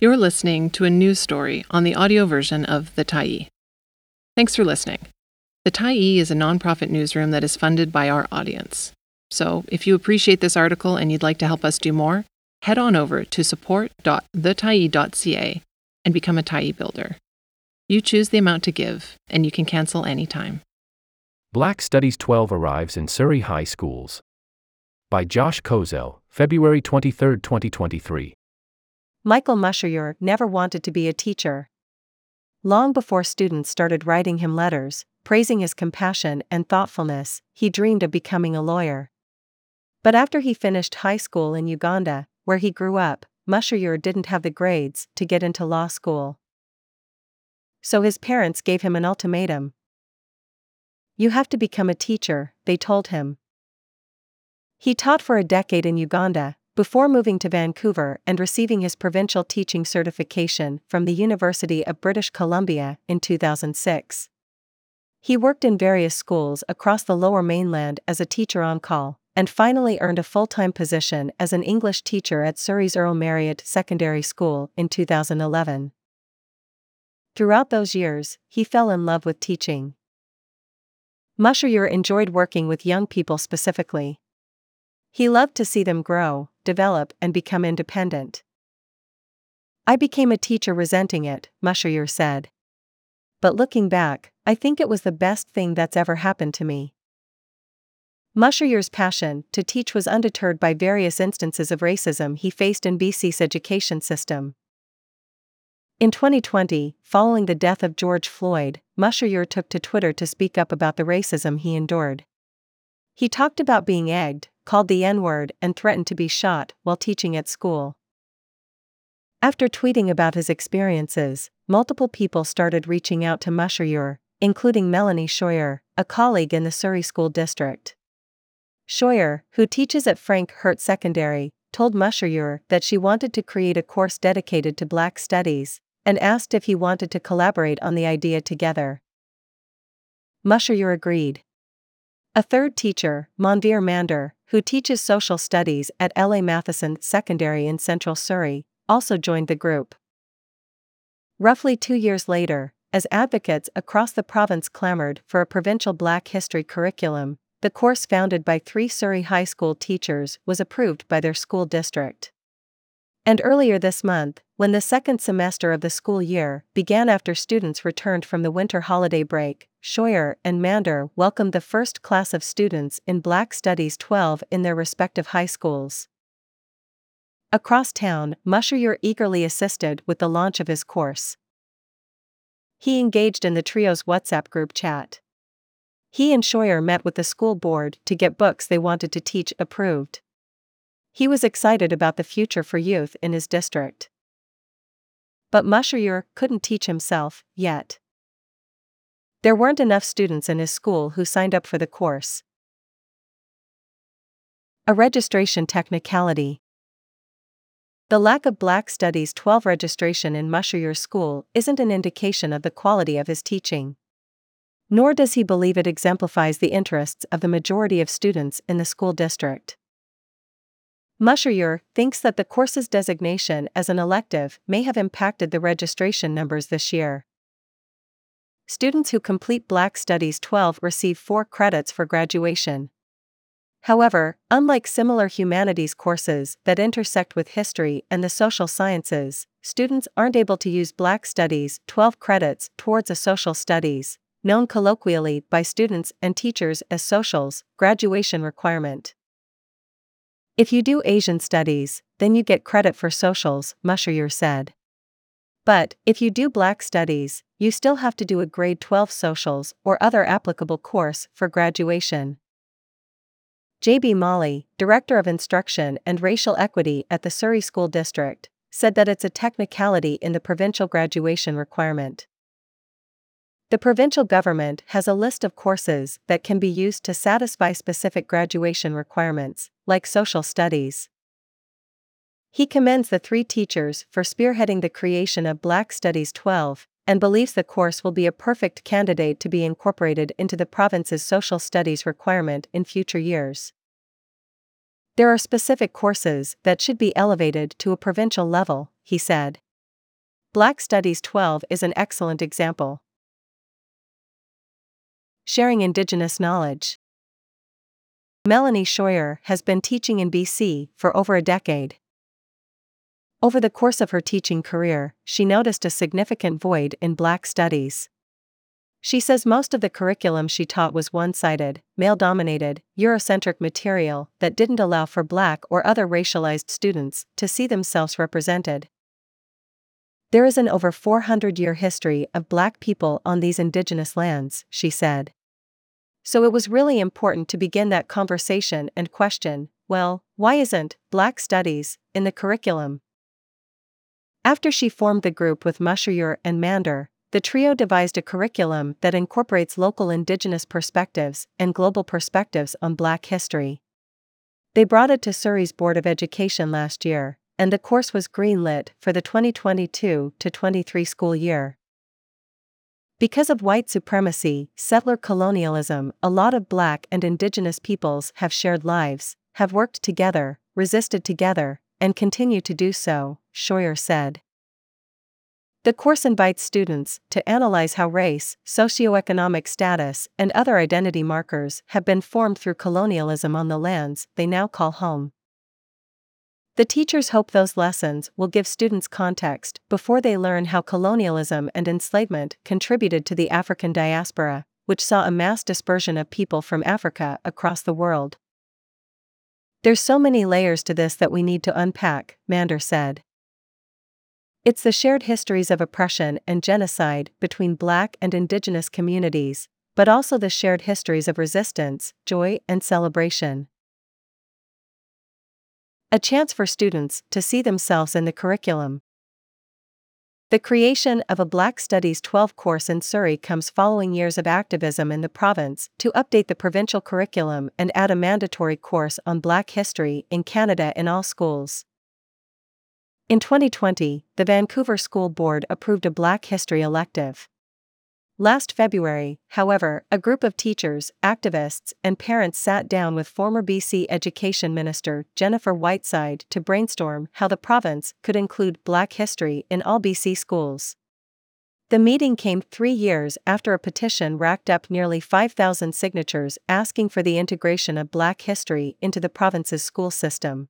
You're listening to a news story on the audio version of The Tyee. Thanks for listening. The Tyee is a nonprofit newsroom that is funded by our audience. So, if you appreciate this article and you'd like to help us do more, head on over to support.thetyee.ca and become a Tyee builder. You choose the amount to give, and you can cancel anytime. Black Studies 12 arrives in Surrey High Schools. By Josh Kozelj, February 23, 2023. Michael Mushayur never wanted to be a teacher. Long before students started writing him letters, praising his compassion and thoughtfulness, he dreamed of becoming a lawyer. But after he finished high school in Uganda, where he grew up, Mushayur didn't have the grades to get into law school. So his parents gave him an ultimatum. You have to become a teacher, they told him. He taught for a decade in Uganda, before moving to Vancouver and receiving his provincial teaching certification from the University of British Columbia in 2006. He worked in various schools across the lower mainland as a teacher on call, and finally earned a full time position as an English teacher at Surrey's Earl Marriott Secondary School in 2011. Throughout those years, he fell in love with teaching. Mushayur enjoyed working with young people specifically. He loved to see them grow, develop, and become independent. I became a teacher resenting it, Mushayur said. But looking back, I think it was the best thing that's ever happened to me. Mushayur's passion to teach was undeterred by various instances of racism he faced in BC's education system. In 2020, following the death of George Floyd, Mushayur took to Twitter to speak up about the racism he endured. He talked about being egged, called the N word, and threatened to be shot while teaching at school. After tweeting about his experiences, multiple people started reaching out to Mushayur, including Melanie Scheuer, a colleague in the Surrey School District. Scheuer, who teaches at Frank Hurt Secondary, told Mushayur that she wanted to create a course dedicated to Black studies, and asked if he wanted to collaborate on the idea together. Mushayur agreed. A third teacher, Manveer Mander, who teaches social studies at L.A. Matheson Secondary in Central Surrey, also joined the group. Roughly two years later, as advocates across the province clamored for a provincial Black history curriculum, the course founded by three Surrey High School teachers was approved by their school district. And earlier this month, when the second semester of the school year began after students returned from the winter holiday break, Scheuer and Mander welcomed the first class of students in Black Studies 12 in their respective high schools. Across town, Mushayur eagerly assisted with the launch of his course. He engaged in the trio's WhatsApp group chat. He and Scheuer met with the school board to get books they wanted to teach approved. He was excited about the future for youth in his district. But Mushayur couldn't teach himself, yet. There weren't enough students in his school who signed up for the course. A registration technicality. The lack of Black Studies 12 registration in Mushayur's school isn't an indication of the quality of his teaching. Nor does he believe it exemplifies the interests of the majority of students in the school district. Mushayur thinks that the course's designation as an elective may have impacted the registration numbers this year. Students who complete Black Studies 12 receive 4 credits for graduation. However, unlike similar humanities courses that intersect with history and the social sciences, students aren't able to use Black Studies 12 credits towards a social studies, known colloquially by students and teachers as socials, graduation requirement. If you do Asian studies, then you get credit for socials, Mushayur said. But, if you do Black Studies, you still have to do a grade 12 socials or other applicable course for graduation. J.B. Molly, Director of Instruction and Racial Equity at the Surrey School District, said that it's a technicality in the provincial graduation requirement. The provincial government has a list of courses that can be used to satisfy specific graduation requirements, like social studies. He commends the three teachers for spearheading the creation of Black Studies 12 and believes the course will be a perfect candidate to be incorporated into the province's social studies requirement in future years. There are specific courses that should be elevated to a provincial level, he said. Black Studies 12 is an excellent example. Sharing Indigenous knowledge. Melanie Scheuer has been teaching in BC for over a decade. Over the course of her teaching career, she noticed a significant void in Black studies. She says most of the curriculum she taught was one sided, male dominated, Eurocentric material that didn't allow for Black or other racialized students to see themselves represented. There is an over 400 year history of Black people on these indigenous lands, she said. So it was really important to begin that conversation and question well, why isn't Black Studies in the curriculum? After she formed the group with Mushayur and Mander, the trio devised a curriculum that incorporates local indigenous perspectives and global perspectives on Black history. They brought it to Surrey's Board of Education last year, and the course was greenlit for the 2022 23 school year. Because of white supremacy, settler colonialism, a lot of black and indigenous peoples have shared lives, have worked together, resisted together, and continue to do so, Scheuer said. The course invites students to analyze how race, socioeconomic status, and other identity markers have been formed through colonialism on the lands they now call home. The teachers hope those lessons will give students context before they learn how colonialism and enslavement contributed to the African diaspora, which saw a mass dispersion of people from Africa across the world. There's so many layers to this that we need to unpack, Mander said. It's the shared histories of oppression and genocide between Black and Indigenous communities, but also the shared histories of resistance, joy, and celebration. A chance for students to see themselves in the curriculum. The creation of a Black Studies 12 course in Surrey comes following years of activism in the province to update the provincial curriculum and add a mandatory course on Black history in Canada in all schools. In 2020, the Vancouver School Board approved a Black History elective. Last February, however, a group of teachers, activists, and parents sat down with former BC Education Minister Jennifer Whiteside to brainstorm how the province could include Black history in all BC schools. The meeting came three years after a petition racked up nearly 5,000 signatures asking for the integration of Black history into the province's school system.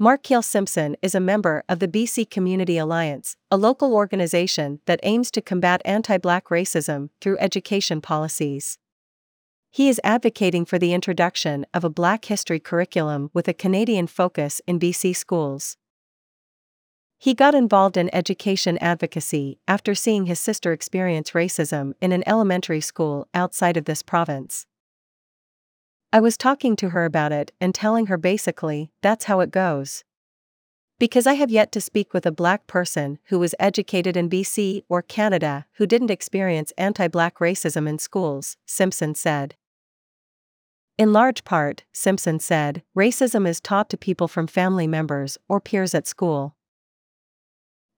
Markiel Simpson is a member of the BC Community Alliance, a local organization that aims to combat anti black racism through education policies. He is advocating for the introduction of a Black history curriculum with a Canadian focus in BC schools. He got involved in education advocacy after seeing his sister experience racism in an elementary school outside of this province. I was talking to her about it and telling her basically, that's how it goes. Because I have yet to speak with a black person who was educated in BC or Canada who didn't experience anti black racism in schools, Simpson said. In large part, Simpson said, racism is taught to people from family members or peers at school.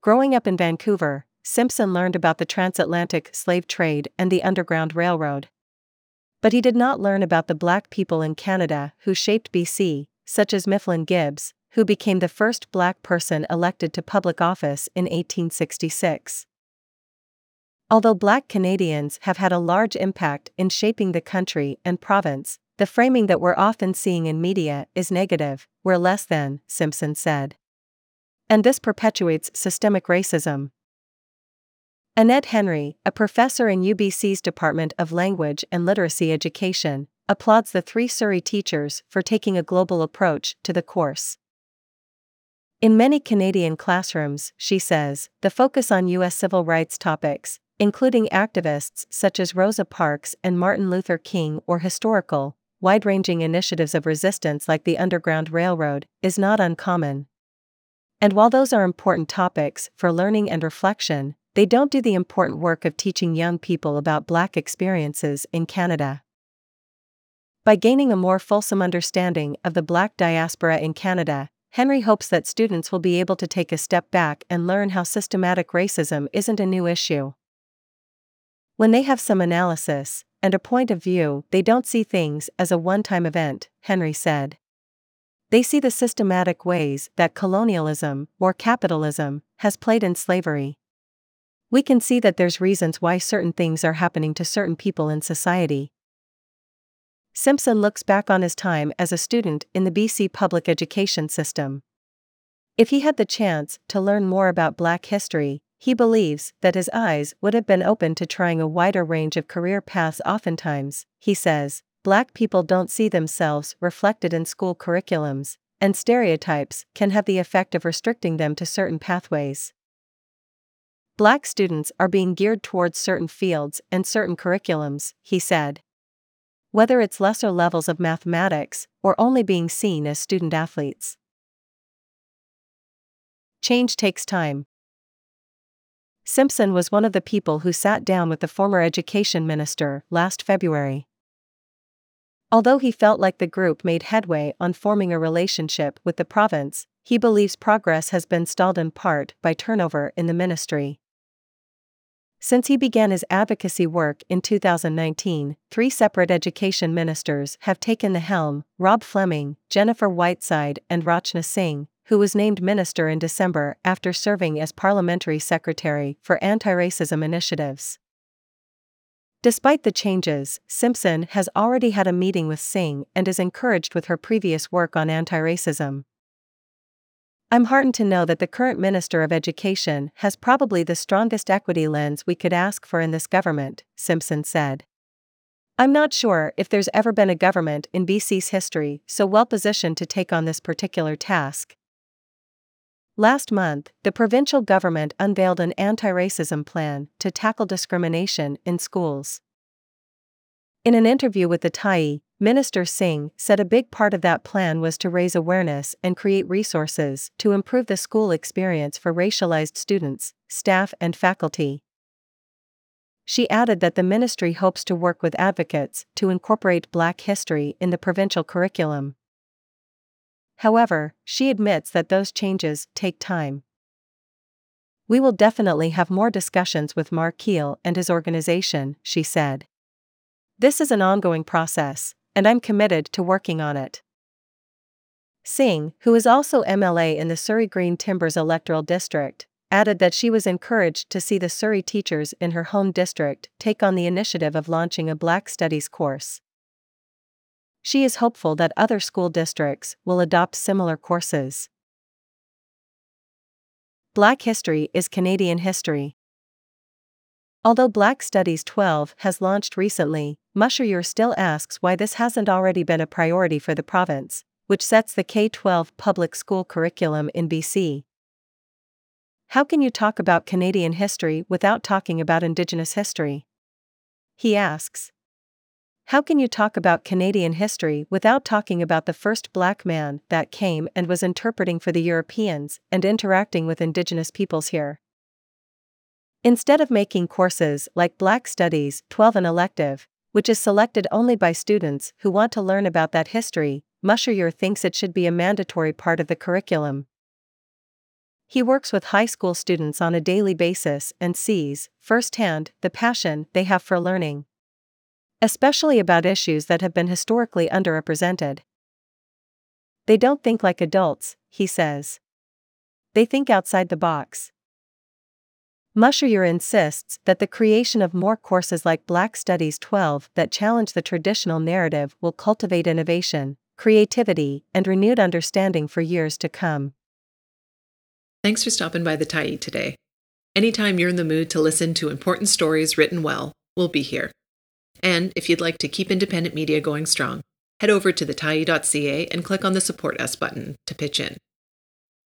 Growing up in Vancouver, Simpson learned about the transatlantic slave trade and the Underground Railroad. But he did not learn about the black people in Canada who shaped BC, such as Mifflin Gibbs, who became the first black person elected to public office in 1866. Although black Canadians have had a large impact in shaping the country and province, the framing that we're often seeing in media is negative, we're less than, Simpson said. And this perpetuates systemic racism. Annette Henry, a professor in UBC's Department of Language and Literacy Education, applauds the three Surrey teachers for taking a global approach to the course. In many Canadian classrooms, she says, the focus on U.S. civil rights topics, including activists such as Rosa Parks and Martin Luther King or historical, wide ranging initiatives of resistance like the Underground Railroad, is not uncommon. And while those are important topics for learning and reflection, they don't do the important work of teaching young people about Black experiences in Canada. By gaining a more fulsome understanding of the Black diaspora in Canada, Henry hopes that students will be able to take a step back and learn how systematic racism isn't a new issue. When they have some analysis and a point of view, they don't see things as a one time event, Henry said. They see the systematic ways that colonialism, or capitalism, has played in slavery. We can see that there's reasons why certain things are happening to certain people in society. Simpson looks back on his time as a student in the BC public education system. If he had the chance to learn more about black history, he believes that his eyes would have been open to trying a wider range of career paths. Oftentimes, he says, black people don't see themselves reflected in school curriculums, and stereotypes can have the effect of restricting them to certain pathways. Black students are being geared towards certain fields and certain curriculums, he said. Whether it's lesser levels of mathematics or only being seen as student athletes. Change takes time. Simpson was one of the people who sat down with the former education minister last February. Although he felt like the group made headway on forming a relationship with the province, he believes progress has been stalled in part by turnover in the ministry. Since he began his advocacy work in 2019, three separate education ministers have taken the helm Rob Fleming, Jennifer Whiteside, and Rachna Singh, who was named minister in December after serving as parliamentary secretary for anti racism initiatives. Despite the changes, Simpson has already had a meeting with Singh and is encouraged with her previous work on anti racism. I'm heartened to know that the current Minister of Education has probably the strongest equity lens we could ask for in this government, Simpson said. I'm not sure if there's ever been a government in BC's history so well positioned to take on this particular task, Last month, the provincial government unveiled an anti racism plan to tackle discrimination in schools. In an interview with the Tyee, Minister Singh said a big part of that plan was to raise awareness and create resources to improve the school experience for racialized students, staff, and faculty. She added that the ministry hopes to work with advocates to incorporate Black history in the provincial curriculum. However, she admits that those changes take time. We will definitely have more discussions with Markiel and his organization, she said. This is an ongoing process, and I'm committed to working on it. Singh, who is also MLA in the Surrey Green Timbers electoral district, added that she was encouraged to see the Surrey teachers in her home district take on the initiative of launching a Black Studies course. She is hopeful that other school districts will adopt similar courses. Black history is Canadian history. Although Black Studies 12 has launched recently, Musher still asks why this hasn't already been a priority for the province, which sets the K 12 public school curriculum in BC. How can you talk about Canadian history without talking about Indigenous history? He asks. How can you talk about Canadian history without talking about the first black man that came and was interpreting for the Europeans and interacting with Indigenous peoples here? Instead of making courses like Black Studies 12 an elective, which is selected only by students who want to learn about that history, Musher thinks it should be a mandatory part of the curriculum. He works with high school students on a daily basis and sees, firsthand, the passion they have for learning especially about issues that have been historically underrepresented. They don't think like adults, he says. They think outside the box. Musher insists that the creation of more courses like Black Studies 12 that challenge the traditional narrative will cultivate innovation, creativity, and renewed understanding for years to come. Thanks for stopping by the Tyee today. Anytime you're in the mood to listen to important stories written well, we'll be here. And if you'd like to keep independent media going strong, head over to thetyee.ca and click on the Support Us button to pitch in.